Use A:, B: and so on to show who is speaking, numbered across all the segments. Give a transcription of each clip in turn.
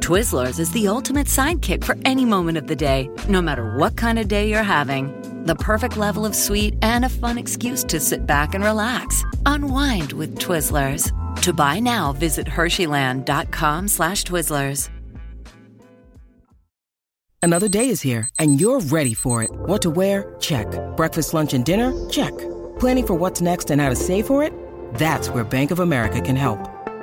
A: Twizzlers is the ultimate sidekick for any moment of the day, no matter what kind of day you're having. The perfect level of sweet and a fun excuse to sit back and relax. Unwind with Twizzlers. To buy now, visit Hersheyland.com slash Twizzlers.
B: Another day is here, and you're ready for it. What to wear? Check. Breakfast, lunch, and dinner? Check. Planning for what's next and how to save for it? That's where Bank of America can help.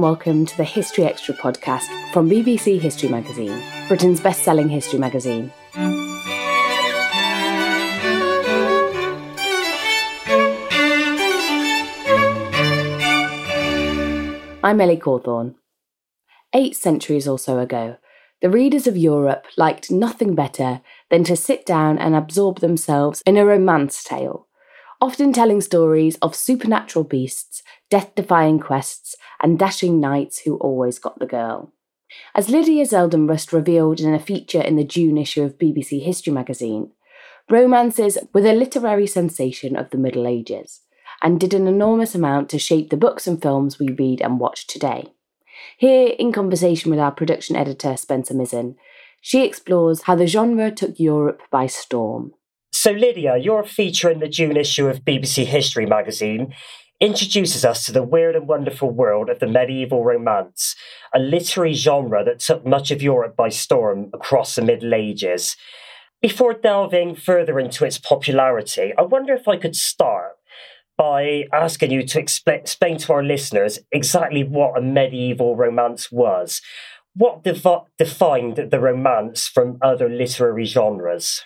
C: And welcome to the History Extra podcast from BBC History Magazine, Britain's best selling history magazine. I'm Ellie Cawthorne. Eight centuries or so ago, the readers of Europe liked nothing better than to sit down and absorb themselves in a romance tale, often telling stories of supernatural beasts, death defying quests, and dashing knights who always got the girl. As Lydia Zeldenrust revealed in a feature in the June issue of BBC History magazine, romances were the literary sensation of the Middle Ages and did an enormous amount to shape the books and films we read and watch today. Here, in conversation with our production editor Spencer Mizen, she explores how the genre took Europe by storm.
D: So, Lydia, you're a feature in the June issue of BBC History magazine introduces us to the weird and wonderful world of the medieval romance, a literary genre that took much of Europe by storm across the Middle Ages. Before delving further into its popularity, I wonder if I could start by asking you to expl- explain to our listeners exactly what a medieval romance was. What dev- defined the romance from other literary genres?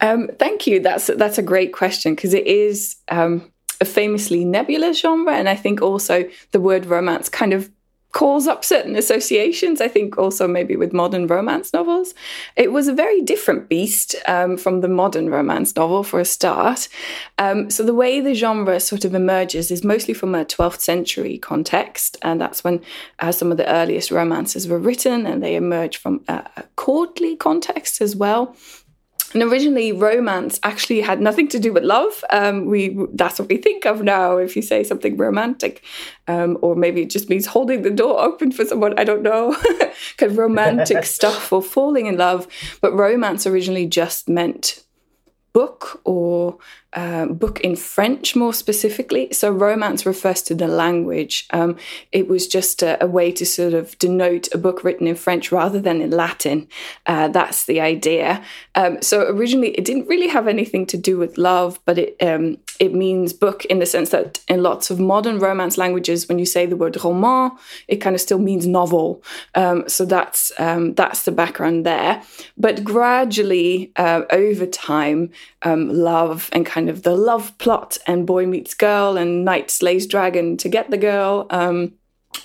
E: Um, thank you. That's that's a great question because it is um, a famously nebulous genre, and I think also the word romance kind of calls up certain associations. I think also maybe with modern romance novels. It was a very different beast um, from the modern romance novel for a start. Um, so the way the genre sort of emerges is mostly from a 12th century context, and that's when uh, some of the earliest romances were written, and they emerge from a, a courtly context as well. And originally, romance actually had nothing to do with love. Um, we that's what we think of now. If you say something romantic, um, or maybe it just means holding the door open for someone. I don't know, kind of romantic stuff or falling in love. But romance originally just meant book or uh, book in French more specifically. So romance refers to the language. Um, it was just a, a, way to sort of denote a book written in French rather than in Latin. Uh, that's the idea. Um, so originally, it didn't really have anything to do with love, but it um, it means book in the sense that in lots of modern romance languages, when you say the word roman, it kind of still means novel. Um, so that's um, that's the background there. But gradually, uh, over time, um, love and kind of the love plot and boy meets girl and knight slays dragon to get the girl um,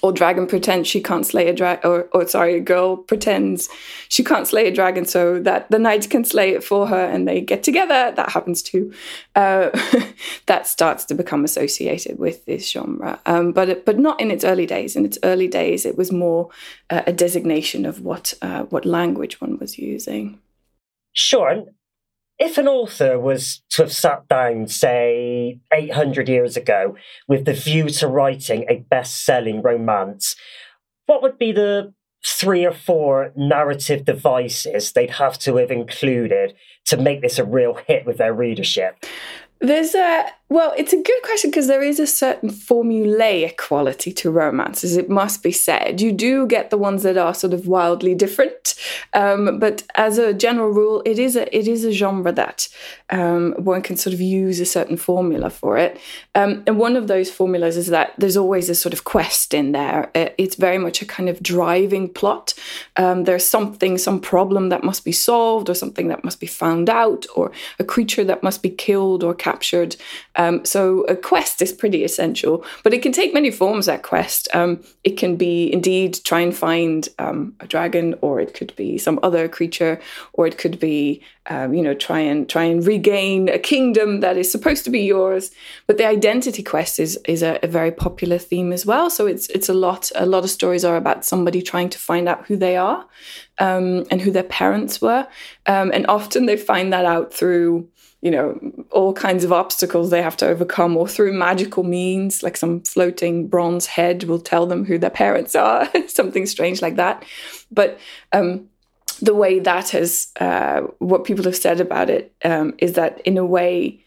E: or dragon pretends she can't slay a dragon, or, or sorry, a girl pretends she can't slay a dragon so that the knight can slay it for her and they get together. That happens too. Uh, that starts to become associated with this genre, um, but but not in its early days. In its early days, it was more uh, a designation of what uh, what language one was using.
D: Sure, if an author was to have sat down, say, 800 years ago, with the view to writing a best selling romance, what would be the three or four narrative devices they'd have to have included to make this a real hit with their readership?
E: There's a well, it's a good question because there is a certain formulaic quality to romances, it must be said. You do get the ones that are sort of wildly different, um, but as a general rule, it is a it is a genre that um, one can sort of use a certain formula for it. Um, and one of those formulas is that there's always a sort of quest in there. Uh, it's very much a kind of driving plot. Um, there's something, some problem that must be solved, or something that must be found out, or a creature that must be killed or captured. Um, so a quest is pretty essential, but it can take many forms. That quest, um, it can be indeed try and find um, a dragon, or it could be some other creature, or it could be um, you know try and try and regain a kingdom that is supposed to be yours. But the identity quest is is a, a very popular theme as well. So it's it's a lot. A lot of stories are about somebody trying to find out who they are um, and who their parents were, um, and often they find that out through you know, all kinds of obstacles they have to overcome, or through magical means, like some floating bronze head will tell them who their parents are, something strange like that. But um, the way that has, uh, what people have said about it um, is that in a way,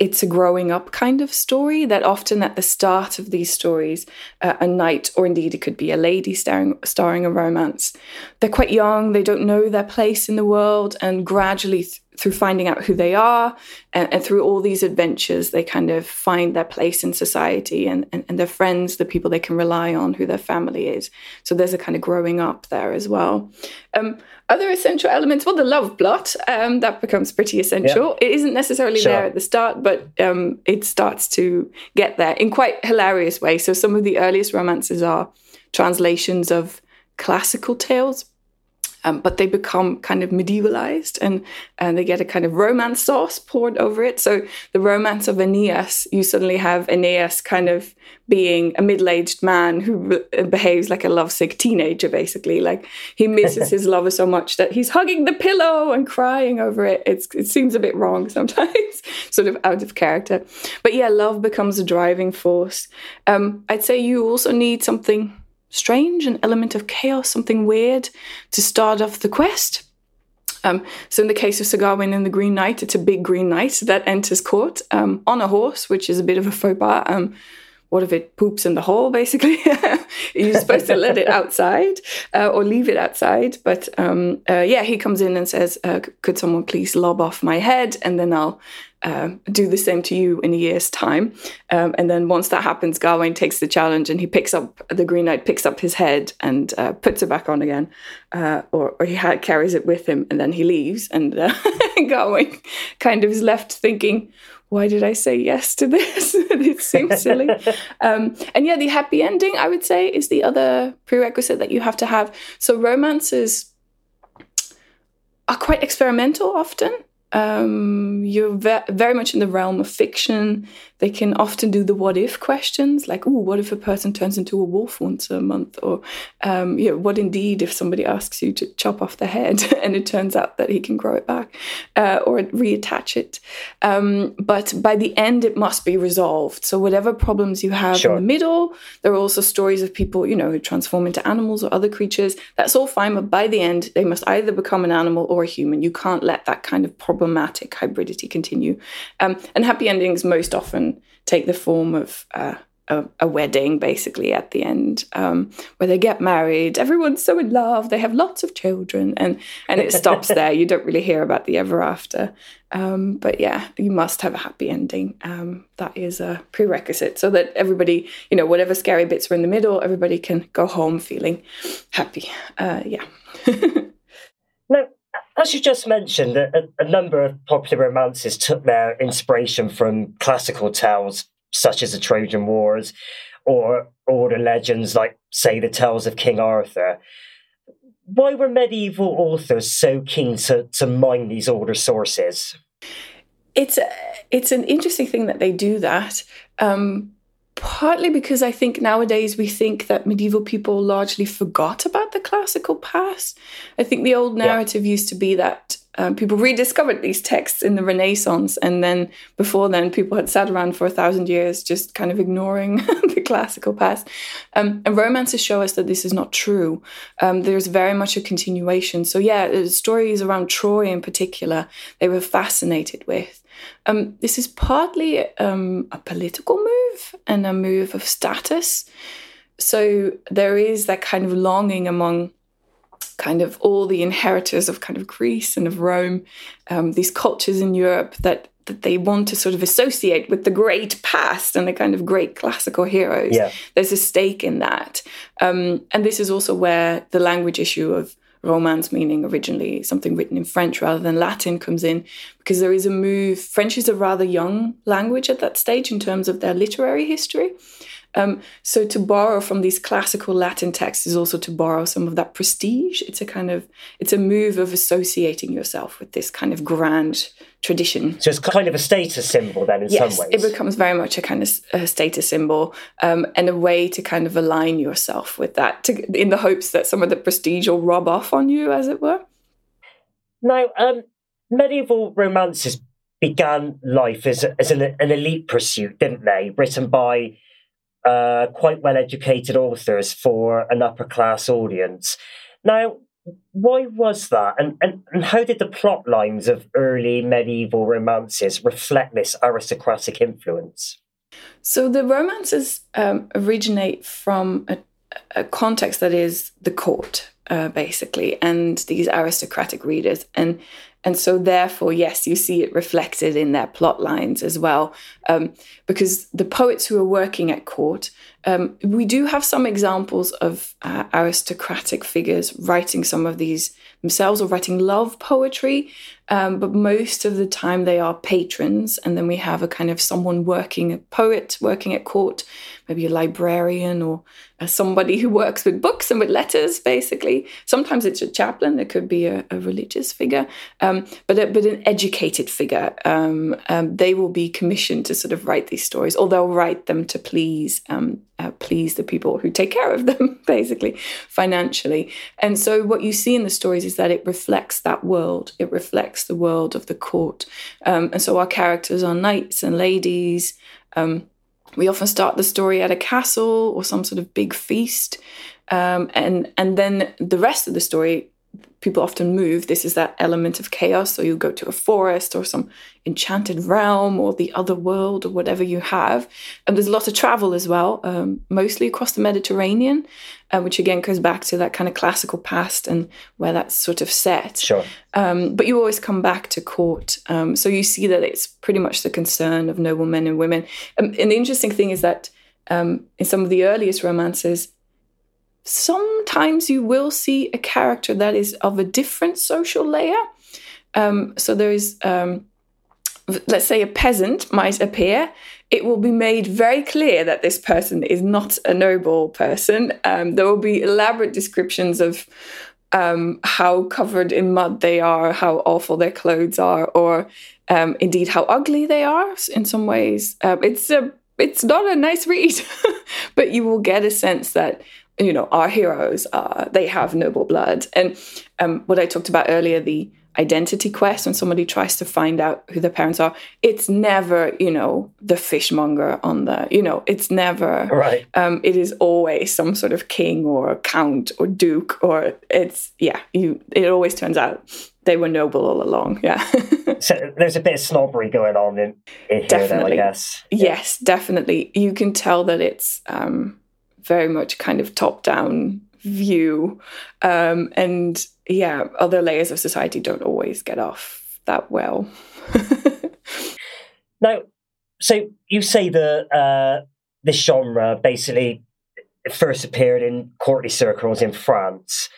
E: it's a growing up kind of story that often at the start of these stories uh, a knight or indeed it could be a lady starring, starring a romance they're quite young they don't know their place in the world and gradually th- through finding out who they are and, and, through all these adventures they kind of find their place in society and, and, and their friends the people they can rely on who their family is so there's a kind of growing up there as well um, other essential elements well the love plot um, that becomes pretty essential yeah. it isn't necessarily sure. there at the start but um, it starts to get there in quite hilarious ways so some of the earliest romances are translations of classical tales um, but they become kind of medievalized and, and they get a kind of romance sauce poured over it. So the romance of Aeneas, you suddenly have Aeneas kind of being a middle-aged man who behaves like a lovesick teenager, basically. Like he misses his lover so much that he's hugging the pillow and crying over it. It's, it seems a bit wrong sometimes, sort of out of character. But yeah, love becomes a driving force. Um, I'd say you also need something strange, an element of chaos, something weird to start off the quest. Um, so in the case of Sir Gawain and the Green Knight, it's a big green knight that enters court um, on a horse, which is a bit of a faux pas. Um, what if it poops in the hole, basically? You're supposed to let it outside uh, or leave it outside. But um, uh, yeah, he comes in and says, uh, Could someone please lob off my head? And then I'll uh, do the same to you in a year's time. Um, and then once that happens, Gawain takes the challenge and he picks up the Green Knight, picks up his head and uh, puts it back on again, uh, or, or, he ha- carries it with him and then he leaves. And Gawain kind of is left thinking, why did I say yes to this? it seems silly. um, and yeah, the happy ending, I would say, is the other prerequisite that you have to have. So romances are quite experimental often. Um, you're ve- very much in the realm of fiction. They can often do the what if questions, like, "Oh, what if a person turns into a wolf once a month?" Or, um, you know, what indeed if somebody asks you to chop off the head and it turns out that he can grow it back uh, or reattach it? Um, but by the end, it must be resolved. So whatever problems you have sure. in the middle, there are also stories of people, you know, who transform into animals or other creatures. That's all fine, but by the end, they must either become an animal or a human. You can't let that kind of problem problematic hybridity continue. Um, and happy endings most often take the form of uh, a, a, wedding, basically, at the end, um, where they get married. Everyone's so in love. They have lots of children, and and it stops there. You don't really hear about the ever after. Um, but yeah, you must have a happy ending. Um, that is a prerequisite, so that everybody, you know, whatever scary bits were in the middle, everybody can go home feeling happy. Uh, yeah.
D: as you just mentioned, a, a, number of popular romances took their inspiration from classical tales such as the Trojan Wars or the legends like say the tales of King Arthur. Why were medieval authors so keen to, to mine these older sources?
E: It's it's an interesting thing that they do that. Um, partly because I think nowadays we think that medieval people largely forgot about the classical past. I think the old narrative yeah. used to be that um, people rediscovered these texts in the Renaissance, and then before then, people had sat around for a thousand years just kind of ignoring the classical past. Um, and romances show us that this is not true. Um, there's very much a continuation. So, yeah, the stories around Troy in particular, they were fascinated with. Um, this is partly um, a political move and a move of status. So, there is that kind of longing among kind of all the inheritors of kind of Greece and of Rome, um, these cultures in Europe that that they want to sort of associate with the great past and the kind of great classical heroes.
D: Yeah.
E: There's a stake in that, um, and this is also where the language issue of romance meaning originally something written in French rather than Latin comes in because there is a move. French is a rather young language at that stage in terms of their literary history. Um, so to borrow from these classical Latin texts is also to borrow some of that prestige. It's a kind of it's a move of associating yourself with this kind of grand tradition.
D: So it's kind of a status symbol then in
E: yes,
D: some ways.
E: it becomes very much a kind of a status symbol um, and a way to kind of align yourself with that to, in the hopes that some of the prestige will rub off on you, as it were.
D: Now, um, medieval romances began life as, as an, an elite pursuit, didn't they? Written by uh, quite well educated authors for an upper class audience. Now, why was that? And, and, and how did the plot lines of early medieval romances reflect this aristocratic influence?
E: So the romances um, originate from a, a, context that is the court, uh, basically, and these aristocratic readers. And and so, therefore, yes, you see it reflected in their plot lines as well. Um, because the poets who are working at court, um, we do have some examples of uh, aristocratic figures writing some of these themselves or writing love poetry. Um, but most of the time, they are patrons. And then we have a kind of someone working, a poet working at court, maybe a librarian or uh, somebody who works with books and with letters, basically. Sometimes it's a chaplain, it could be a, a religious figure, um, but, a, but an educated figure. Um, um, they will be commissioned to sort of write these stories, or they'll write them to please um, uh, please the people who take care of them, basically, financially. And so, what you see in the stories is that it reflects that world. It reflects the world of the court. Um, and so, our characters are knights and ladies. Um, we often start the story at a castle or some sort of big feast. Um, and and then the rest of the story people often move. This is that element of chaos. So you go to a forest or some enchanted realm or the other world or whatever you have. And there's a lot of travel as well, um, mostly across the Mediterranean, uh, which again goes back to that kind of classical past and where that's sort of set.
D: Sure.
E: Um, but you always come back to court. Um, so you see that it's pretty much the concern of noble men and women. Um, and the interesting thing is that um, in some of the earliest romances, sometimes you will see a character that is of a different social layer. Um, so there is, um, let's say, a peasant might appear. It will be made very clear that this person is not a noble person. Um, there will be elaborate descriptions of um, how covered in mud they are, how awful their clothes are, or um, indeed how ugly they are in some ways. Um, it's a it's not a nice read, but you will get a sense that you know, our heroes are, they have noble blood. And um, what I talked about earlier, the identity quest, when somebody tries to find out who their parents are, it's never, you know, the fishmonger on the, you know, it's never,
D: right.
E: Um, it is always some sort of king or count or duke, or it's, yeah, you, it always turns out they were noble all along. Yeah.
D: so there's a bit of snobbery going on in, in definitely. Though, I guess.
E: Yeah. Yes, definitely. You can tell that it's, um, very much kind of top down view. Um, and yeah, other layers of society don't always get off that well.
D: now, so you say that uh, this genre basically first appeared in courtly circles in France.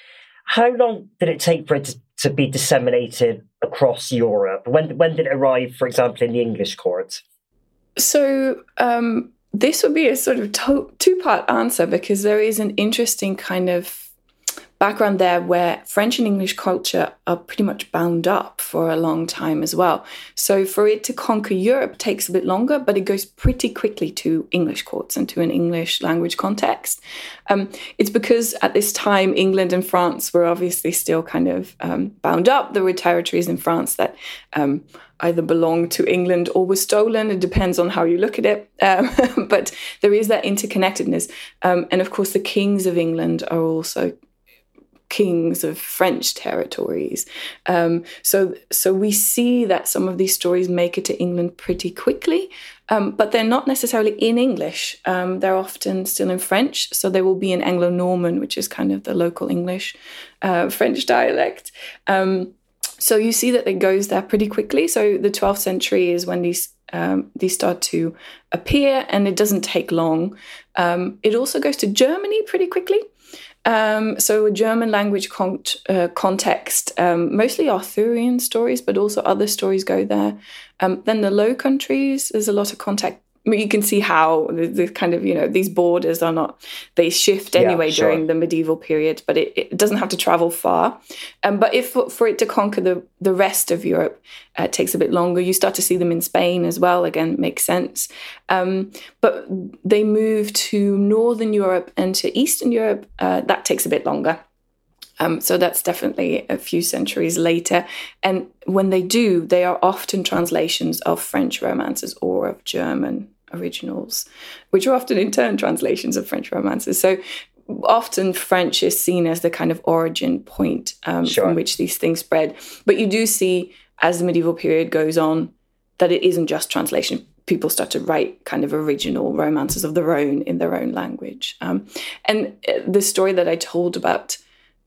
D: How long did it take for it to, to be disseminated across Europe? When when did it arrive, for example, in the English court?
E: So um, this would be a sort of to- two part answer because there is an interesting kind of background there where French and English culture are pretty much bound up for a long time as well. So for it to conquer Europe takes a bit longer, but it goes pretty quickly to English courts and to an English language context. Um, it's because at this time, England and France were obviously still kind of um, bound up. There were territories in France that um, either belonged to England or were stolen. It depends on how you look at it. Um, but there is that interconnectedness. Um, and of course, the kings of England are also kings of French territories. Um, so, so we see that some of these stories make it to England pretty quickly, um, but they're not necessarily in English. Um, they're often still in French. So they will be in Anglo Norman, which is kind of the local English uh, French dialect. Um, so you see that it goes there pretty quickly. So the 12th century is when these um, these start to appear, and it doesn't take long. Um, it also goes to Germany pretty quickly. Um, so, a German language con- uh, context, um, mostly Arthurian stories, but also other stories go there. Um, then the Low Countries, there's a lot of contact you can see how the, the, kind of you know these borders are not they shift anyway yeah, sure. during the medieval period but it, it, doesn't have to travel far. Um, but if for it to conquer the, the rest of europe uh, it takes a bit longer. You start to see them in spain as well. Again makes sense. Um, but they move to northern europe and to eastern europe uh, that takes a bit longer. Um, so that's definitely a few centuries later. And when they do, they are often translations of French romances or of German originals, which are often in turn translations of French romances. So often French is seen as the kind of origin point um, sure. from which these things spread. But you do see as the medieval period goes on that it isn't just translation. People start to write kind of original romances of their own in their own language. Um, and uh, the story that I told about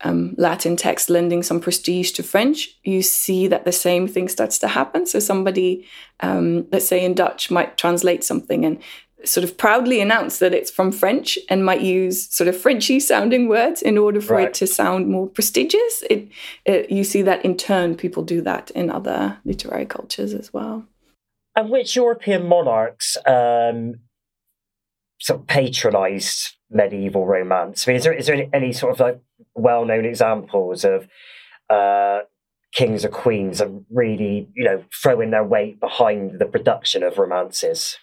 E: um, Latin text lending some prestige to French, you see that the same thing starts to happen. So somebody, um, let's say in Dutch, might translate something and sort of proudly announce that it's from French and might use sort of Frenchy sounding words in order for right. it to sound more prestigious. It, it, you see that in turn, people do that in other literary cultures as well.
D: And which European monarchs um, sort of patronized medieval romance? I mean, is there, is there any sort of like well known examples of uh, kings or queens are really, you know, throwing their weight behind the production of romances?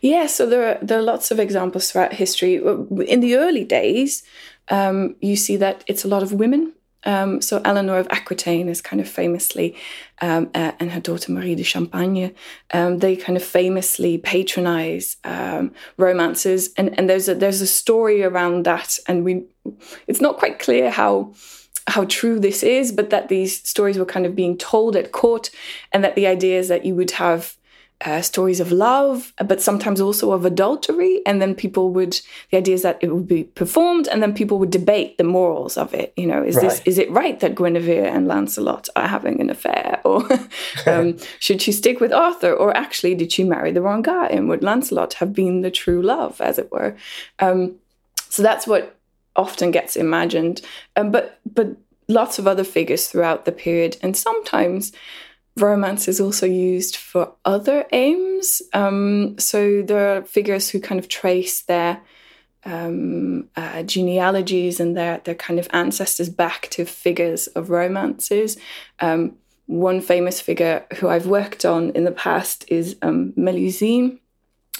E: Yeah, so there are, there are lots of examples throughout history. In the early days, um, you see that it's a lot of women um, so Eleanor of Aquitaine is kind of famously, um, uh, and her daughter Marie de Champagne, um, they kind of famously patronize um, romances, and and there's a there's a story around that, and we, it's not quite clear how how true this is, but that these stories were kind of being told at court, and that the idea is that you would have uh, stories of love, but sometimes also of adultery. And then people would, the idea is that it would be performed, and then people would debate the morals of it. You know, is right. this is it right that Guinevere and Lancelot are having an affair, or um, should she stick with Arthur, or actually did she marry the wrong guy, and would Lancelot have been the true love, as it were? Um, so that's what often gets imagined, um, but but lots of other figures throughout the period, and sometimes romance is also used for other aims. Um, so there are figures who kind of trace their um, uh, genealogies and their their kind of ancestors back to figures of romances. Um, one famous figure who I've worked on in the past is um, Melusine,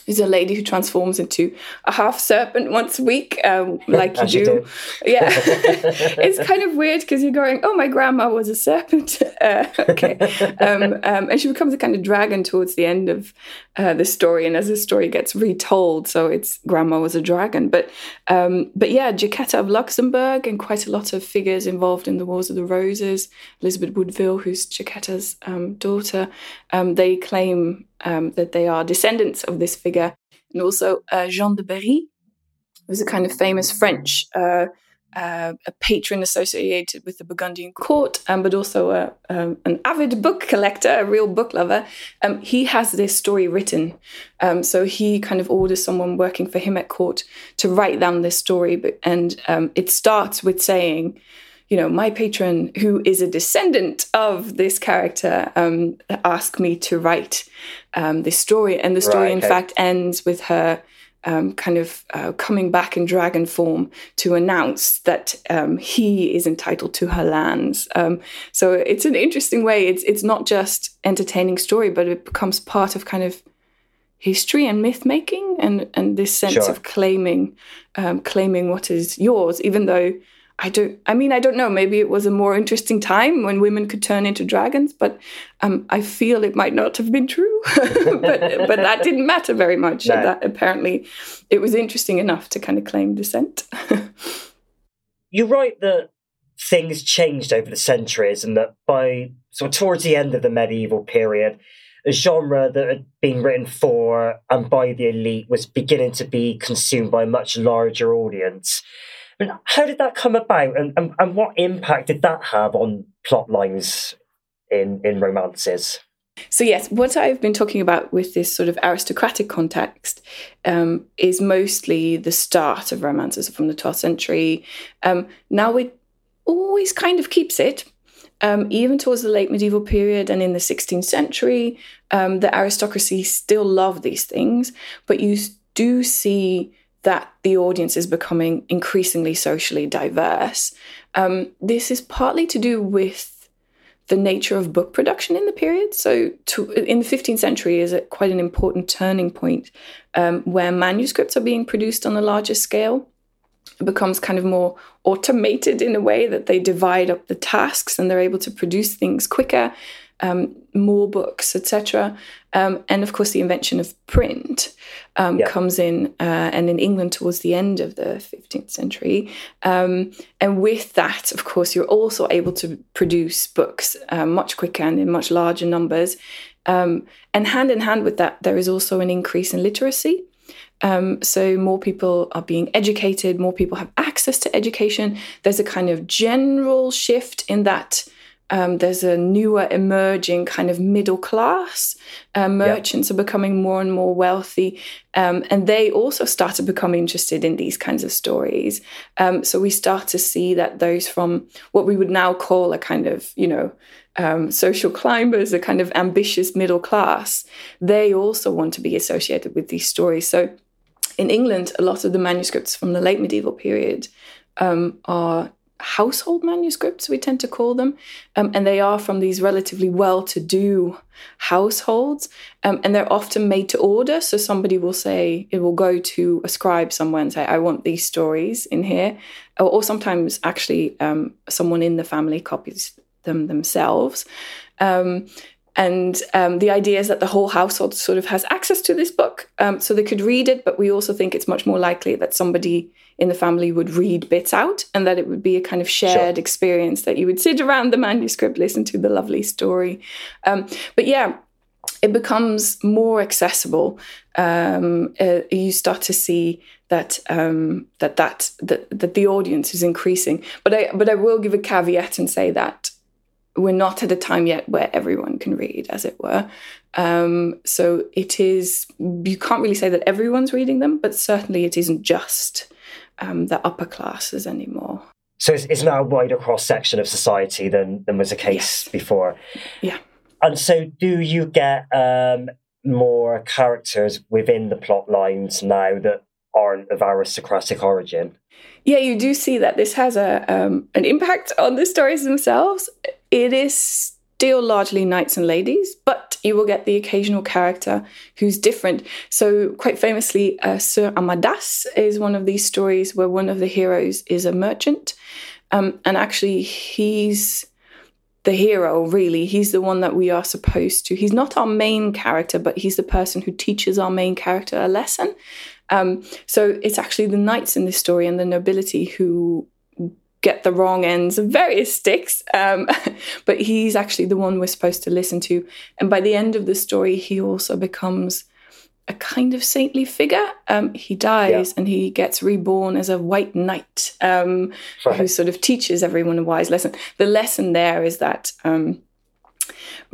E: is a lady who transforms into a half serpent once a week, um, like you do. do. Yeah, it's kind of weird because you're going, "Oh, my grandma was a serpent." Uh, okay, um, um, and she becomes a kind of dragon towards the end of uh, the story, and as the story gets retold, so it's grandma was a dragon. But um, but yeah, Jacquetta of Luxembourg, and quite a lot of figures involved in the Wars of the Roses. Elizabeth Woodville, who's Jacquetta's um, daughter, um, they claim um, that they are descendants of this figure. And also uh, Jean de Berry, was a kind of famous French uh, uh, a patron associated with the Burgundian court, um, but also a, um, an avid book collector, a real book lover. Um, he has this story written. Um, so he kind of orders someone working for him at court to write down this story. But, and um, it starts with saying, you know, my patron, who is a descendant of this character, um, asked me to write um, this story. And the story, right, okay. in fact, ends with her um, kind of uh, coming back in dragon form to announce that um, he is entitled to her lands. Um, so it's an interesting way. It's it's not just entertaining story, but it becomes part of kind of history and myth making, and and this sense sure. of claiming um, claiming what is yours, even though I don't. I mean, I don't know. Maybe it was a more interesting time when women could turn into dragons, but um, I feel it might not have been true. but but that didn't matter very much. No. That apparently, it was interesting enough to kind of claim descent.
D: You're right that things changed over the centuries, and that by sort of towards the end of the medieval period, a genre that had been written for and by the elite was beginning to be consumed by a much larger audience. How did that come about, and, and, and what impact did that have on plot lines in, in romances?
E: So, yes, what I've been talking about with this sort of aristocratic context um, is mostly the start of romances from the 12th century. Um, now it always kind of keeps it. Um, even towards the late medieval period and in the 16th century, um, the aristocracy still love these things, but you do see that the audience is becoming increasingly socially diverse. Um, this is partly to do with the nature of book production in the period. So, to, in the 15th century, is quite an important turning point um, where manuscripts are being produced on a larger scale. It becomes kind of more automated in a way that they divide up the tasks and they're able to produce things quicker um, more books, etc. Um, and of course, the invention of print um, yeah. comes in, uh, and in England towards the end of the 15th century. Um, and with that, of course, you're also able to produce books uh, much quicker and in much larger numbers. Um, and hand in hand with that, there is also an increase in literacy. Um, so more people are being educated, more people have access to education. There's a kind of general shift in that um, there's a newer emerging kind of middle class. Uh, merchants are becoming more and more wealthy, um, and they also start to become interested in these kinds of stories. Um, so we start to see that those from what we would now call a kind of, you know, um, social climbers, a kind of ambitious middle class, they also want to be associated with these stories. So in England, a lot of the manuscripts from the late medieval period um, are household manuscripts, we tend to call them. Um, and they are from these relatively well to do households. Um, and they're often made to order. So somebody will say, it will go to a scribe somewhere and say, I want these stories in here. Or, or sometimes actually um, someone in the family copies them themselves. Um, and um, the idea is that the whole household sort of has access to this book. Um, so they could read it, but we also think it's much more likely that somebody in the family would read bits out and that it would be a kind of shared sure. experience that you would sit around the manuscript, listen to the lovely story. Um, but yeah, it becomes more accessible. Um, uh, you start to see that um, that that that that the audience is increasing. But I but I will give a caveat and say that we're not at a time yet where everyone can read, as it were. Um, so it is you can't really say that everyone's reading them, but certainly it isn't just um, the upper classes anymore.
D: So it's, it's, now a wider cross section of society than, than was the case yes. before.
E: Yeah.
D: And so, do you get um, more characters within the plot lines now that aren't of aristocratic origin?
E: Yeah, you do see that this has a um, an impact on the stories themselves. It is still largely knights and ladies, but you will get the occasional character who's different. So, quite famously, uh, Sir Amadace is one of these stories where one of the heroes is a merchant. Um, and actually, he's the hero, really. He's the one that we are supposed to. He's not our main character, but he's the person who teaches our main character a lesson. Um, so it's actually the knights in this story and the nobility who get the wrong ends of various sticks. Um, but he's actually the one we're supposed to listen to. And by the end of the story, he also becomes a kind of saintly figure. Um, he dies yeah. and he gets reborn as a white knight um, right. who sort of teaches everyone a wise lesson. The lesson there is that um,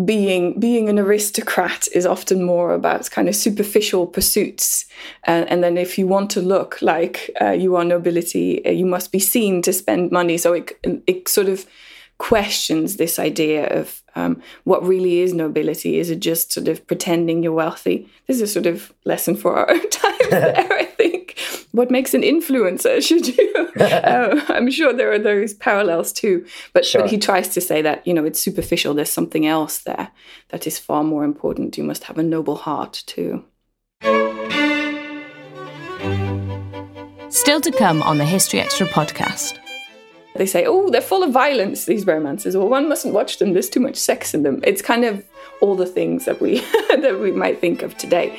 E: being being an aristocrat is often more about kind of superficial pursuits. Uh, and then if you want to look like uh, you are nobility uh, you must be seen to spend money. So it, it sort of questions this idea of um, what really is nobility? Is it just sort of pretending you're wealthy? This is a sort of lesson for our own time think what makes an influencer should you uh, i'm sure there are those parallels too but, sure. but he tries to say that you know it's superficial there's something else there that is far more important you must have a noble heart too
C: still to come on the history extra podcast
E: they say, oh, they're full of violence, these romances, or one mustn't watch them, there's too much sex in them. It's kind of all the things that we that we might think of today.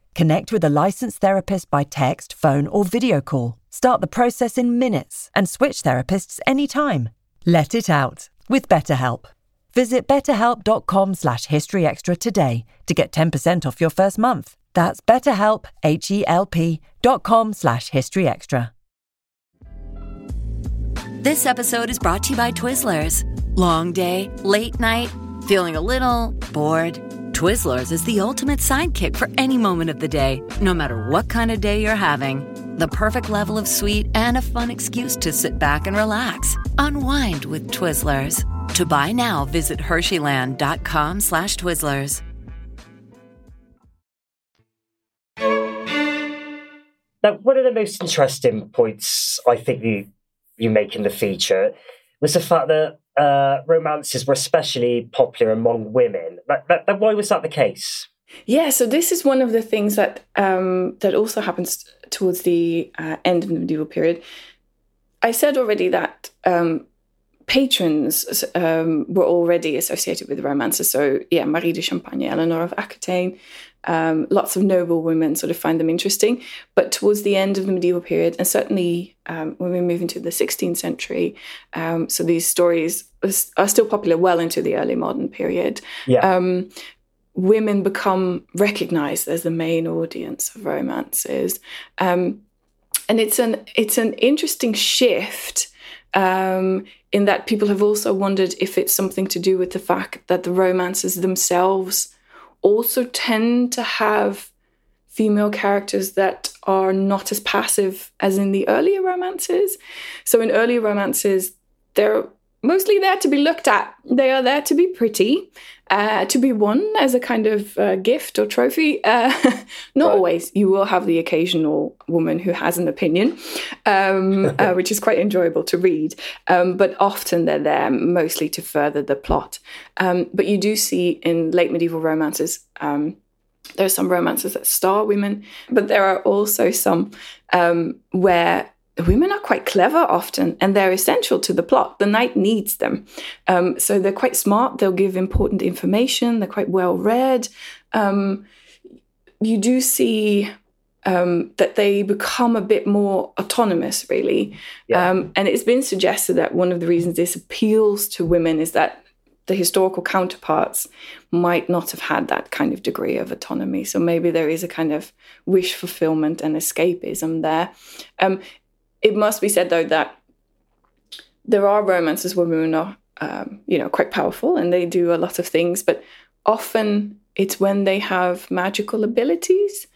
F: Connect with a licensed therapist by text, phone, or video call. Start the process in minutes and switch therapists anytime. Let it out with BetterHelp. Visit betterhelp.com slash historyextra today to get 10% off your first month. That's betterhelp, H-E-L-P dot com slash historyextra.
A: This episode is brought to you by Twizzlers. Long day, late night, feeling a little bored. Twizzlers is the ultimate sidekick for any moment of the day, no matter what kind of day you're having. The perfect level of sweet and a fun excuse to sit back and relax. Unwind with Twizzlers. To buy now, visit Hersheyland.com slash Twizzlers.
D: Now, one of the most interesting points I think you you make in the feature was the fact that uh, romances were especially popular among women. But, that, that, why was that the case?
E: Yeah, so this is one of the things that um, that also happens towards the uh, end of the medieval period. I said already that um, patrons um, were already associated with romances. So yeah, Marie de Champagne, Eleanor of Aquitaine, um, lots of noble women sort of find them interesting. But towards the end of the medieval period, and certainly um, when we move into the 16th century, um, so these stories are still popular well into the early modern period. Yeah. Um, women become recognized as the main audience of romances, um, and it's an it's an interesting shift um, in that people have also wondered if it's something to do with the fact that the romances themselves also tend to have female characters that are not as passive as in the earlier romances. So in earlier romances, there mostly there to be looked at. They are there to be pretty, uh, to be won as a kind of uh, gift or trophy. Uh, not right. always. You will have the occasional woman who has an opinion, um, uh, which is quite enjoyable to read. Um, but often they're there mostly to further the plot. Um, but you do see in late medieval romances. Um, there are some romances that star women, but there are also some um, where women are quite clever often and they're essential to the plot. The knight needs them. Um, so they're quite smart. They'll give important information. They're quite well read. Um, you do see um, that they become a bit more autonomous, really. Yeah. Um, and it's been suggested that one of the reasons this appeals to women is that the historical counterparts might not have had that kind of degree of autonomy. So maybe there is a kind of wish fulfillment and escapism there. Um, it must be said though that there are romances where women are, um, you know, quite powerful and they do a lot of things, but often it's when they have magical abilities,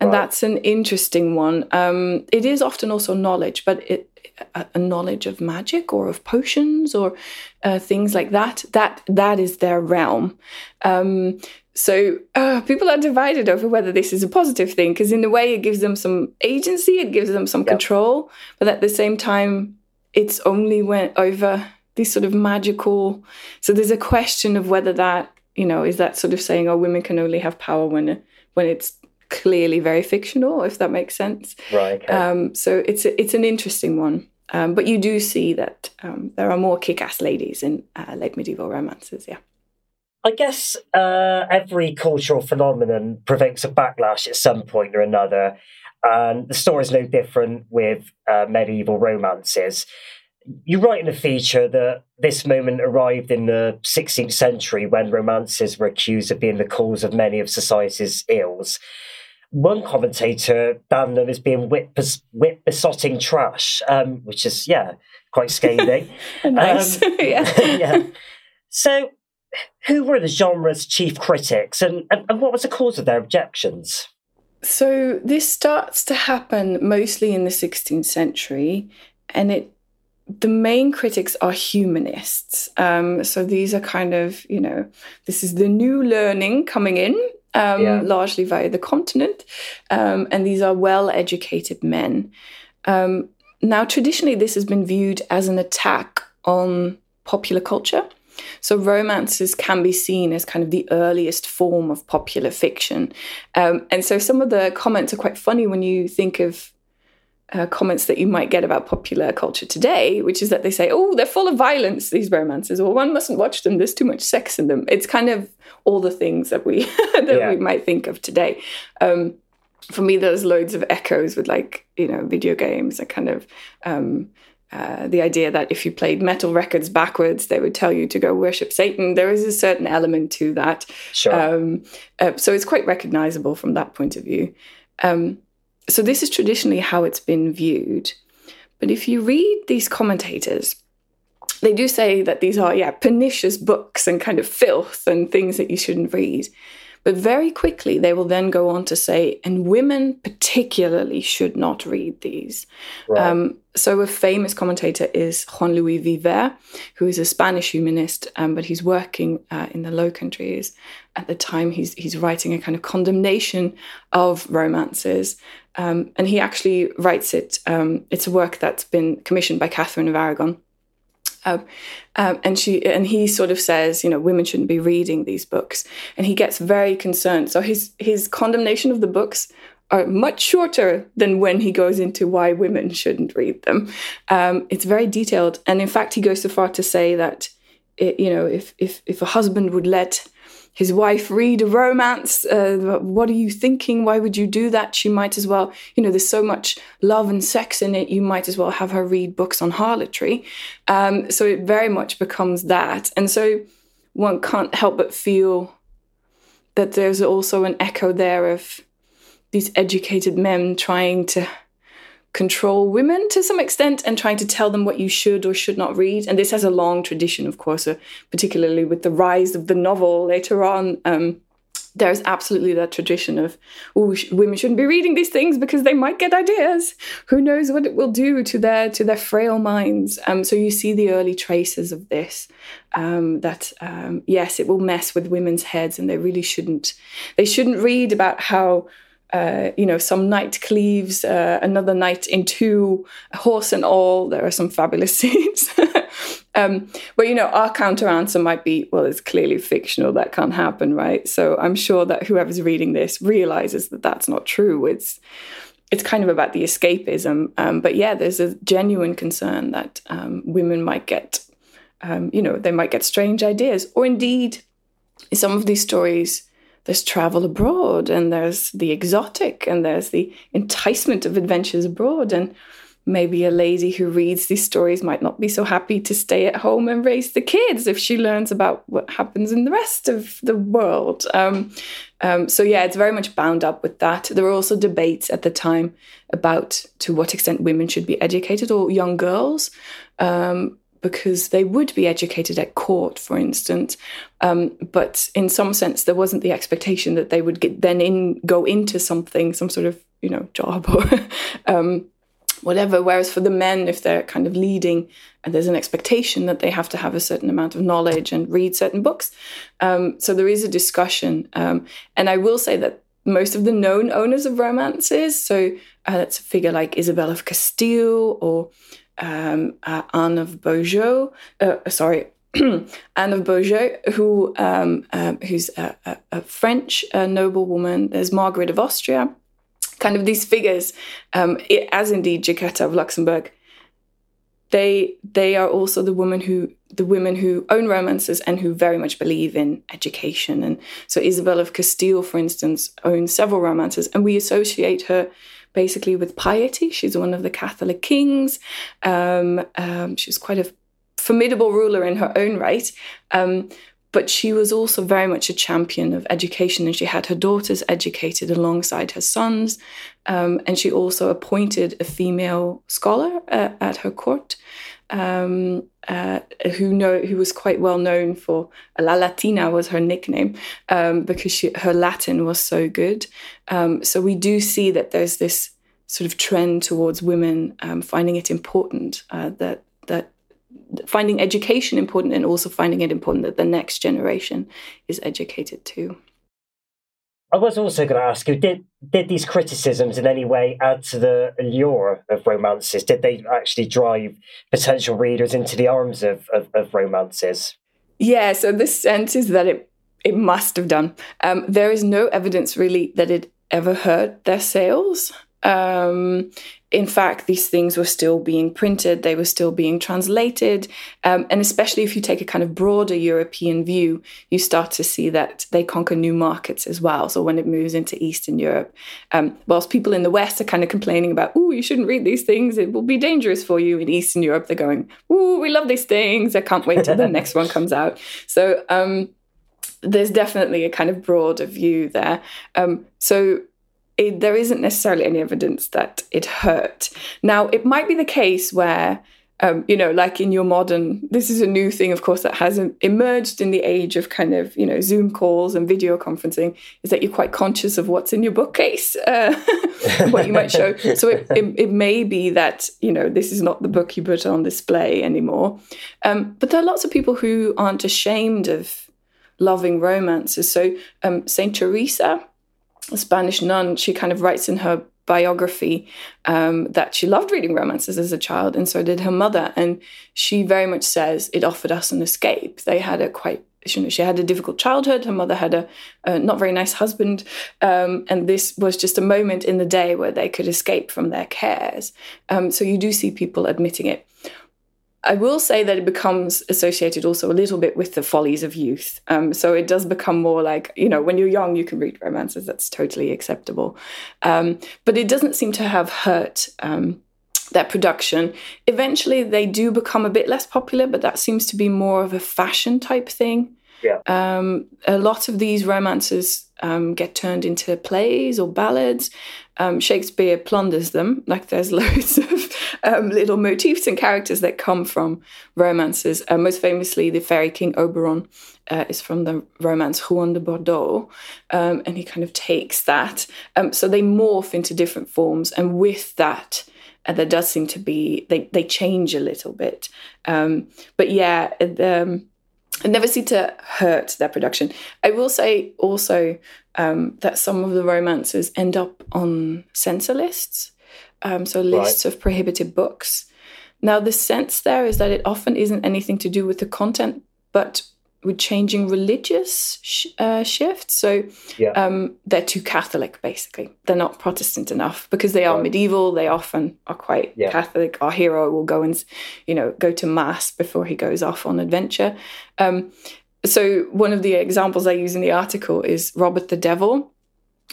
E: and right. that's an interesting one. Um, it is often also knowledge, but it, a, a, knowledge of magic or of potions or uh, things like that. That that is their realm. Um, so uh, people are divided over whether this is a positive thing because in a way it gives them some agency, it gives them some control, but at the same time, it's only when over these sort of magical. So there's a question of whether that you know is that sort of saying, oh, women can only have power when when it's clearly very fictional, if that makes sense.
D: Right. Okay.
E: Um, so it's a, it's an interesting one. Um, but you do see that um, there are more kick-ass ladies in uh, late medieval romances, yeah.
D: I guess uh, every cultural phenomenon provokes a backlash at some point or another, and the story is no different with uh, medieval romances. You write in the feature that this moment arrived in the 16th century when romances were accused of being the cause of many of society's ills. One commentator damned them as being whip, whip besotting trash, um, which is, yeah, quite scathing.
E: nice. Um, yeah.
D: yeah. So, who were the genre's chief critics and, and, and what was the cause of their objections?
E: So this starts to happen mostly in the 16th century, and it the main critics are humanists. Um, so these are kind of you know this is the new learning coming in, um, yeah. largely via the continent, um, and these are well educated men. Um, now traditionally, this has been viewed as an attack on popular culture. So romances can be seen as kind of the earliest form of popular fiction. Um, and so some of the comments are quite funny when you think of uh, comments that you might get about popular culture today, which is that they say, oh, they're full of violence, these romances, or one mustn't watch them, there's too much sex in them. It's kind of all the things that we that yeah. we might think of today. Um, for me, there's loads of echoes with like, you know, video games and kind of um, uh, the idea that if you played metal records backwards, they would tell you to go worship Satan. There is a certain element to that.
D: Sure. Um,
E: uh, so it's quite recognizable from that point of view. Um, so this is traditionally how it's been viewed. But if you read these commentators, they do say that these are, yeah, pernicious books and kind of filth and things that you shouldn't read. But very quickly, they will then go on to say, and women particularly should not read these. Right. Um, so, a famous commentator is Juan Luis Vives, who is a Spanish humanist, um, but he's working uh, in the Low Countries. At the time, he's, he's writing a kind of condemnation of romances. Um, and he actually writes it, um, it's a work that's been commissioned by Catherine of Aragon. Um, um, and she and he sort of says, you know, women shouldn't be reading these books, and he gets very concerned. So his his condemnation of the books are much shorter than when he goes into why women shouldn't read them. Um, it's very detailed, and in fact, he goes so far to say that, it, you know, if if if a husband would let his wife read a romance. Uh, what are you thinking? Why would you do that? She might as well, you know, there's so much love and sex in it. You might as well have her read books on harlotry. Um, so it very much becomes that. And so one can't help but feel that there's also an echo there of these educated men trying to control women to some extent and trying to tell them what you should or should not read. And this has a long tradition, of course, uh, particularly with the rise of the novel later on. Um, there's absolutely that tradition of oh sh- women shouldn't be reading these things because they might get ideas who knows what it will do to their to their frail minds um, so you see the early traces of this um, that um, yes it will mess with women's heads and they really shouldn't they shouldn't read about how uh, you know, some knight cleaves uh, another knight in two, horse and all. There are some fabulous scenes. Um, but you know, our counter answer might be, well, it's clearly fictional. That can't happen, right? So I'm sure that whoever's reading this realizes that that's not true. It's it's kind of about the escapism. Um, but yeah, there's a genuine concern that um, women might get, um, you know, they might get strange ideas, or indeed, some of these stories. There's travel abroad, and there's the exotic, and there's the enticement of adventures abroad, and maybe a lady who reads these stories might not be so happy to stay at home and raise the kids if she learns about what happens in the rest of the world. Um, um, so, yeah, it's very much bound up with that. There were also debates at the time about to what extent women should be educated or young girls. Um, because they would be educated at court, for instance, um, but in some sense there wasn't the expectation that they would get then in go into something, some sort of you know job or um, whatever. Whereas for the men, if they're kind of leading, and there's an expectation that they have to have a certain amount of knowledge and read certain books. Um, so there is a discussion. Um, and I will say that most of the known owners of romances, so uh, that's a figure like Isabel of Castile or um, uh, Anne of Beaujeu, uh, sorry, Anne of Beaujeu, who um, um, who's a, a, a French uh, noblewoman. There's Margaret of Austria, kind of these figures, um, as indeed Jacquetta of Luxembourg, they they are also the women who the women who own romances and who very much believe in education. And so Isabel of Castile, for instance, owns several romances, and we associate her basically with piety. She's one of the Catholic kings. Um, um, she was quite a formidable ruler in her own right. Um, but she was also very much a champion of education and she had her daughters educated alongside her sons um, and she also appointed a female scholar uh, at her court um, uh, who know who was quite well known for La Latina was her nickname um, because she, her Latin was so good. Um, so we do see that there's this sort of trend towards women um, finding it important uh, that that finding education important and also finding it important that the next generation is educated too.
D: I was also going to ask you did did these criticisms in any way add to the allure of romances? Did they actually drive potential readers into the arms of, of, of romances?
E: Yeah, so the sense is that it it must have done. Um, there is no evidence really that it ever hurt their sales. Um, in fact, these things were still being printed, they were still being translated. Um, and especially if you take a kind of broader European view, you start to see that they conquer new markets as well. So when it moves into Eastern Europe, um, whilst people in the West are kind of complaining about, oh, you shouldn't read these things, it will be dangerous for you. In Eastern Europe, they're going, oh, we love these things. I can't wait till the next one comes out. So, um, there's definitely a kind of broader view there. Um, so it, there isn't necessarily any evidence that it hurt. Now, it might be the case where, um, you know, like in your modern, this is a new thing, of course, that has emerged in the age of kind of, you know, Zoom calls and video conferencing, is that you're quite conscious of what's in your bookcase, uh, what you might show. So it, it, it, may be that, you know, this is not the book you put on display anymore. Um, but there are lots of people who aren't ashamed of loving romances. So um, St. Teresa, a Spanish nun, she kind of writes in her biography um, that she loved reading romances as a child, and so did her mother. And she very much says it offered us an escape. They had a quite you know, she had a difficult childhood. Her mother had a, a not very nice husband, um, and this was just a moment in the day where they could escape from their cares. Um, so you do see people admitting it. I will say that it becomes associated also a little bit with the follies of youth. Um, so it does become more like, you know, when you're young, you can read romances, that's totally acceptable. Um, but it doesn't seem to have hurt um, that production. Eventually, they do become a bit less popular, but that seems to be more of a fashion type thing.
D: Yeah.
E: Um, a lot of these romances um, get turned into plays or ballads. Um, Shakespeare plunders them. Like there's loads of um, little motifs and characters that come from romances. Uh, most famously, the fairy king Oberon uh, is from the romance Huon de Bordeaux, um, and he kind of takes that. Um, so they morph into different forms, and with that, uh, there does seem to be they they change a little bit. Um, but yeah, um, it never seemed to hurt their production. I will say also um, that some of the romances end up on censor lists, um, so lists right. of prohibited books. Now, the sense there is that it often isn't anything to do with the content, but with changing religious sh- uh, shifts. So yeah. um, they're too Catholic, basically. They're not Protestant enough because they are right. medieval. They often are quite yeah. Catholic. Our hero will go and, you know, go to mass before he goes off on adventure. Um, so one of the examples I use in the article is Robert the Devil,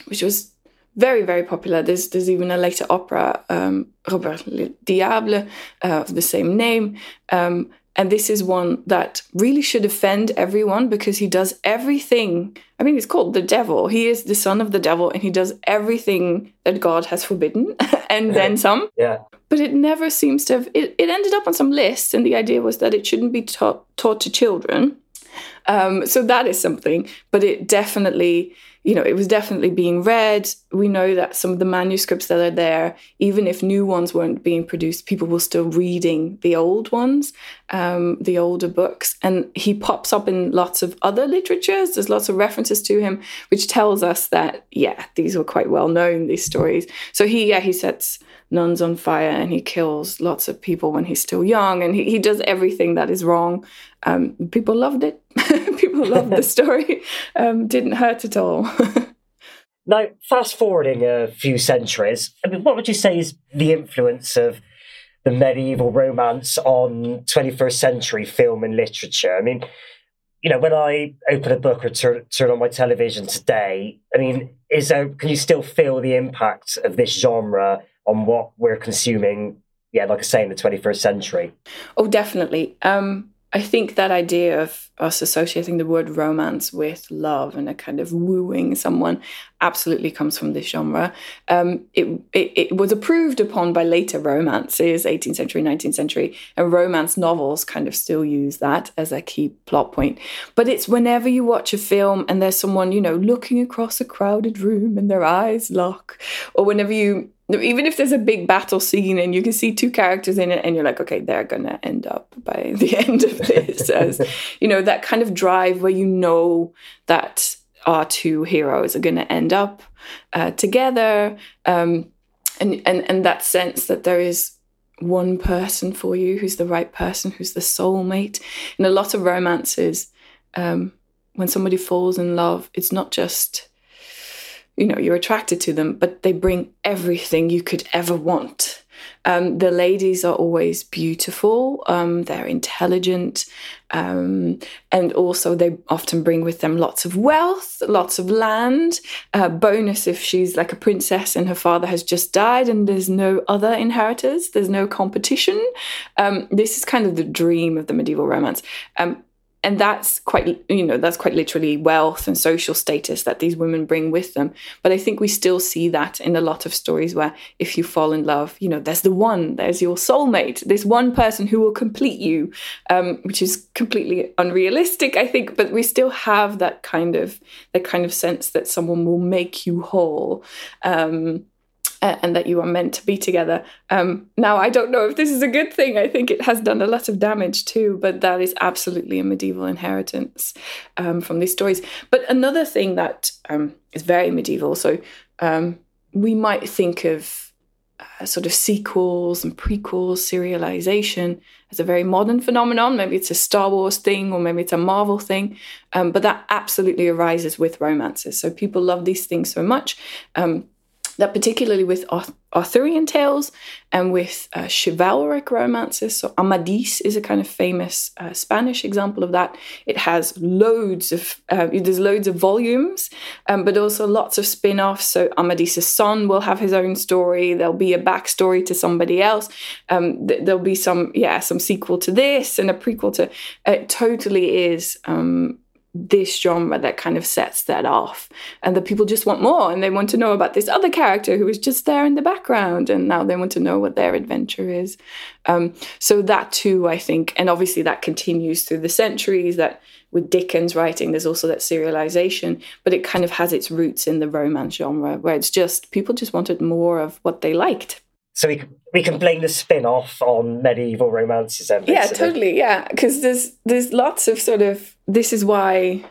E: which was very very popular. There's there's even a later opera, um, Robert le Diable, uh, of the same name. Um, and this is one that really should offend everyone because he does everything. I mean, it's called the devil. He is the son of the devil and he does everything that God has forbidden and then some.
D: Yeah.
E: But it never seems to have, it, it ended up on some lists. And the idea was that it shouldn't be taught, taught to children. Um, so that is something. But it definitely you know, it was definitely being read. We know that some of the manuscripts that are there, even if new ones weren't being produced, people were still reading the old ones, um, the older books. And he pops up in lots of other literatures. There's lots of references to him, which tells us that, yeah, these were quite well known, these stories. So he, yeah, he sets nuns on fire and he kills lots of people when he's still young and he, he does everything that is wrong. Um, people loved it. people loved the story. Um, didn't hurt at all.
D: now, fast forwarding a few centuries, I mean, what would you say is the influence of the medieval romance on 21st century film and literature? I mean, you know, when I open a book or turn, turn on my television today, I mean, is there, can you still feel the impact of this genre on what we're consuming. Yeah, like I say, in the 21st century.
E: Oh, definitely. Um, I think that idea of us associating the word romance with love and a kind of wooing someone absolutely comes from this genre. Um, it, it, it, was approved upon by later romances, 18th century, 19th century, and romance novels kind of still use that as a key plot point. But it's whenever you watch a film and there's someone, you know, looking across a crowded room and their eyes lock, or whenever you even if there's a big battle scene and you can see two characters in it and you're like okay they're gonna end up by the end of this as you know that kind of drive where you know that our two heroes are gonna end up uh, together um, and, and and that sense that there is one person for you who's the right person who's the soulmate. In a lot of romances um, when somebody falls in love it's not just you know you're attracted to them but they bring everything you could ever want. Um, the ladies are always beautiful um, they're intelligent um, and also they often bring with them lots of wealth lots of land uh, bonus if she's like a princess and her father has just died and there's no other inheritors there's no competition. Um, this is kind of the dream of the medieval romance. Um, and that's quite you know that's quite literally wealth and social status that these women bring with them. But i think we still see that in a lot of stories where if you fall in love you know there's the one there's your soulmate this one person who will complete you um, which is completely unrealistic i think. But we still have that kind of that kind of sense that someone will make you whole. Um, and that you are meant to be together. Um, now, I don't know if this is a good thing. I think it has done a lot of damage too, but that is absolutely a medieval inheritance um, from these stories. But another thing that um, is very medieval, so um, we might think of uh, sort of sequels and prequels, serialization as a very modern phenomenon. Maybe it's a Star Wars thing or maybe it's a Marvel thing, um, but that absolutely arises with romances. So people love these things so much. That particularly with Arthurian tales and with uh, chivalric romances. So Amadis is a kind of famous uh, Spanish example of that. It has loads of uh, there's loads of volumes, um, but also lots of spin-offs. So Amadis's son will have his own story. There'll be a backstory to somebody else. Um, th- there'll be some yeah some sequel to this and a prequel to. It totally is. Um, this genre that kind of sets that off and the people just want more and they want to know about this other character who was just there in the background and now they want to know what their adventure is um, so that too i think and obviously that continues through the centuries that with dickens writing there's also that serialization but it kind of has its roots in the romance genre where it's just people just wanted more of what they liked
D: so we we can blame the spin off on medieval romances then.
E: Yeah, totally. Yeah, because there's there's lots of sort of this is why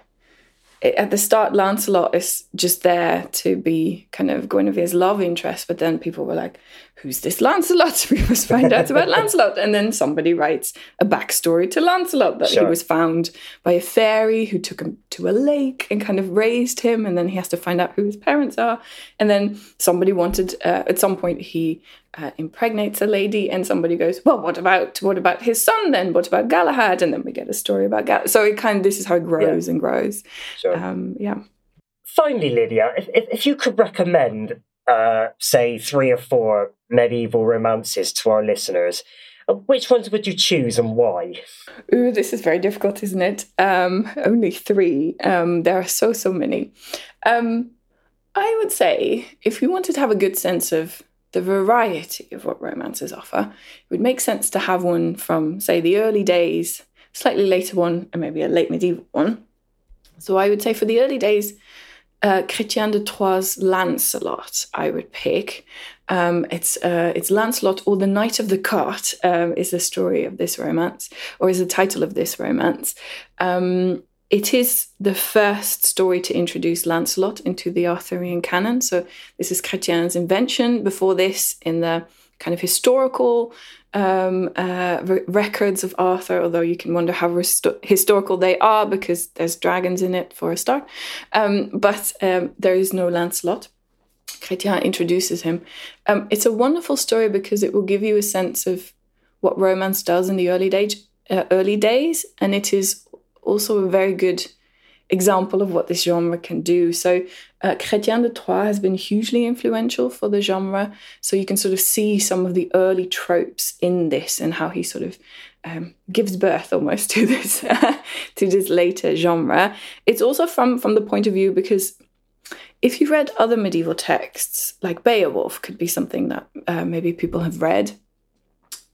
E: at the start Lancelot is just there to be kind of Guinevere's love interest, but then people were like, "Who's this Lancelot? We must find out about Lancelot." And then somebody writes a backstory to Lancelot that sure. he was found by a fairy who took him to a lake and kind of raised him, and then he has to find out who his parents are. And then somebody wanted uh, at some point he uh, impregnates a lady, and somebody goes, "Well, what about what about his son then? What about Galahad?" And then we get a story about Galahad. So it kind of this is how it grows yeah. and grows. Sure. Um, yeah.
D: Finally, Lydia, if, if, if you could recommend, uh, say, three or four medieval romances to our listeners, uh, which ones would you choose and why?
E: Ooh, this is very difficult, isn't it? Um, only three. Um, there are so so many. Um, I would say if you wanted to have a good sense of the variety of what romances offer, it would make sense to have one from, say, the early days, slightly later one, and maybe a late medieval one. So I would say for the early days, uh, Chrétien de Troyes' Lancelot, I would pick. Um, it's uh, it's Lancelot or the Knight of the Cart um, is the story of this romance, or is the title of this romance. Um, it is the first story to introduce Lancelot into the Arthurian canon. So this is Chrétien's invention. Before this, in the kind of historical um, uh, re- records of Arthur, although you can wonder how resto- historical they are because there's dragons in it for a start. Um, but um, there is no Lancelot. Chrétien introduces him. Um, it's a wonderful story because it will give you a sense of what romance does in the early, day, uh, early days, and it is also a very good example of what this genre can do. So, uh, Chrétien de Troyes has been hugely influential for the genre. So, you can sort of see some of the early tropes in this and how he sort of um, gives birth almost to this to this later genre. It's also from from the point of view because if you read other medieval texts, like Beowulf, could be something that uh, maybe people have read.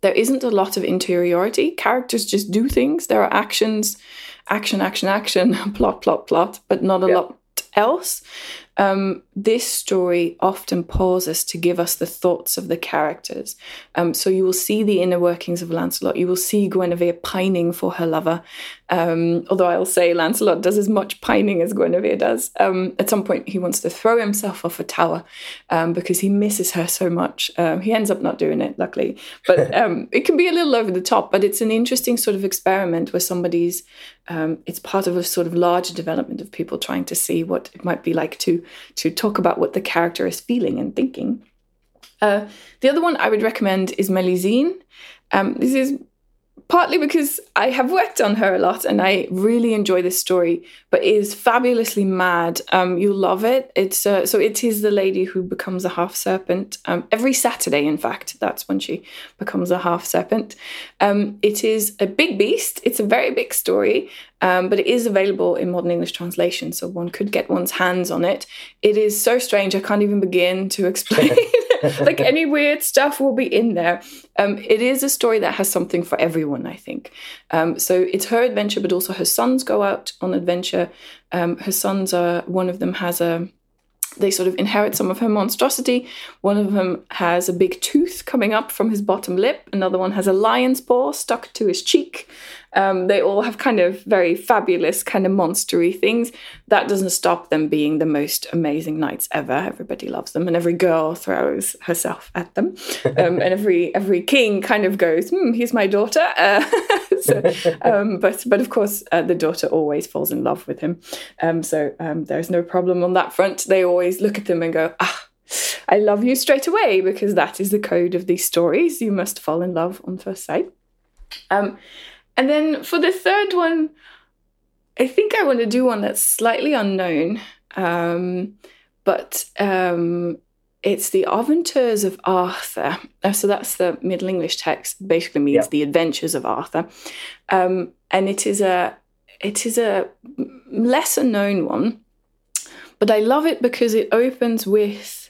E: There isn't a lot of interiority. Characters just do things. There are actions action, action, action, plot, plot, plot, but not a yeah. lot else. Um, this story often pauses to give us the thoughts of the characters. Um, so you will see the inner workings of Lancelot. You will see Guinevere pining for her lover. Um, although I'll say Lancelot does as much pining as Guinevere does. Um, at some point, he wants to throw himself off a tower um, because he misses her so much. Um, he ends up not doing it, luckily. But it can be a little over the top, but it's an interesting sort of experiment where somebody's, it's part of a sort of larger development of people trying to see what it might be like to to talk about what the character is feeling and thinking. Uh, the other one I would recommend is Melusine. Um, this is partly because I have worked on her a lot and I really enjoy this story, but it is fabulously mad. Um, you'll love it. It's uh, so it is the lady who becomes a half serpent um, every Saturday. In fact, that's when she becomes a half serpent. Um, it is a big beast. It's a very big story, um, but it is available in modern English translation, so one could get one's hands on it. It is so strange, I can't even begin to explain. like any weird stuff will be in there. Um, it is a story that has something for everyone, I think. Um, so it's her adventure, but also her sons go out on adventure. Um, her sons are, one of them has a, they sort of inherit some of her monstrosity. One of them has a big tooth coming up from his bottom lip. Another one has a lion's paw stuck to his cheek. Um, they all have kind of very fabulous, kind of monstery things. That doesn't stop them being the most amazing knights ever. Everybody loves them, and every girl throws herself at them, um, and every every king kind of goes, hmm, "He's my daughter." Uh, so, um, but but of course, uh, the daughter always falls in love with him. Um, so um, there's no problem on that front. They always look at them and go, "Ah." I love you straight away because that is the code of these stories. You must fall in love on first sight. Um, and then for the third one, I think I want to do one that's slightly unknown, um, but um, it's the Awntyrs of Arthur. Uh, so that's the Middle English text. Basically means yeah. the Adventures of Arthur, um, and it is a it is a lesser known one, but I love it because it opens with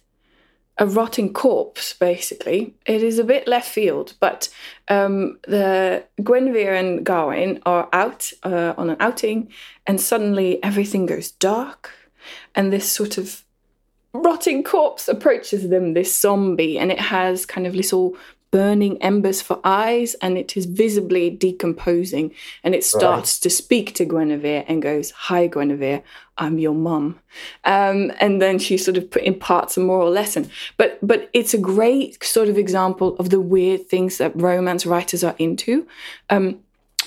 E: a rotting corpse, basically. It is a bit left field, but um, the Guinevere and Gawain are out uh, on an outing, and suddenly everything goes dark, and this sort of rotting corpse approaches them, this zombie, and it has kind of little burning embers for eyes and it is visibly decomposing and it starts right. to speak to Guinevere and goes, Hi, Guinevere, I'm your mum. Um, and then she sort of imparts a moral lesson. But but it's a great sort of example of the weird things that romance writers are into. Um,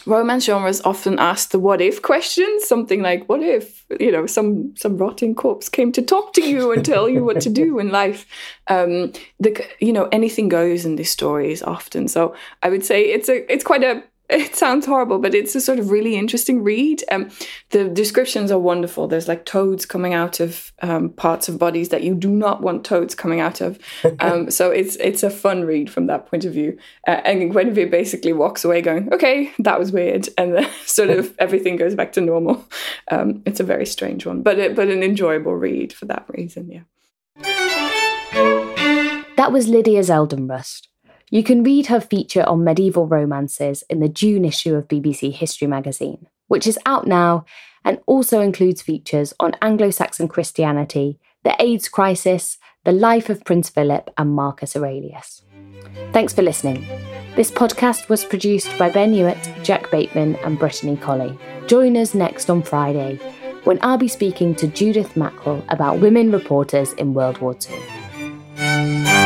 E: romance genres often ask the what if question, something like, what if, you know, some some rotting corpse came to talk to you and tell you what to do in life? Um, the you know, anything goes in these stories often. So I would say it's a it's quite a it sounds horrible, but it's a sort of really interesting read. Um, the descriptions are wonderful. There's like toads coming out of um, parts of bodies that you do not want toads coming out of. Um, so it's it's a fun read from that point of view. Uh, and Guinevere basically walks away going, "Okay, that was weird," and then sort of everything goes back to normal. Um, it's a very strange one, but it, but an enjoyable read for that reason. Yeah.
C: That was Lydia Zeldenrust. You can read her feature on medieval romances in the June issue of BBC History magazine, which is out now and also includes features on Anglo Saxon Christianity, the AIDS crisis, the life of Prince Philip, and Marcus Aurelius. Thanks for listening. This podcast was produced by Ben Hewitt, Jack Bateman, and Brittany Colley. Join us next on Friday when I'll be speaking to Judith Mackrell about women reporters in World War II.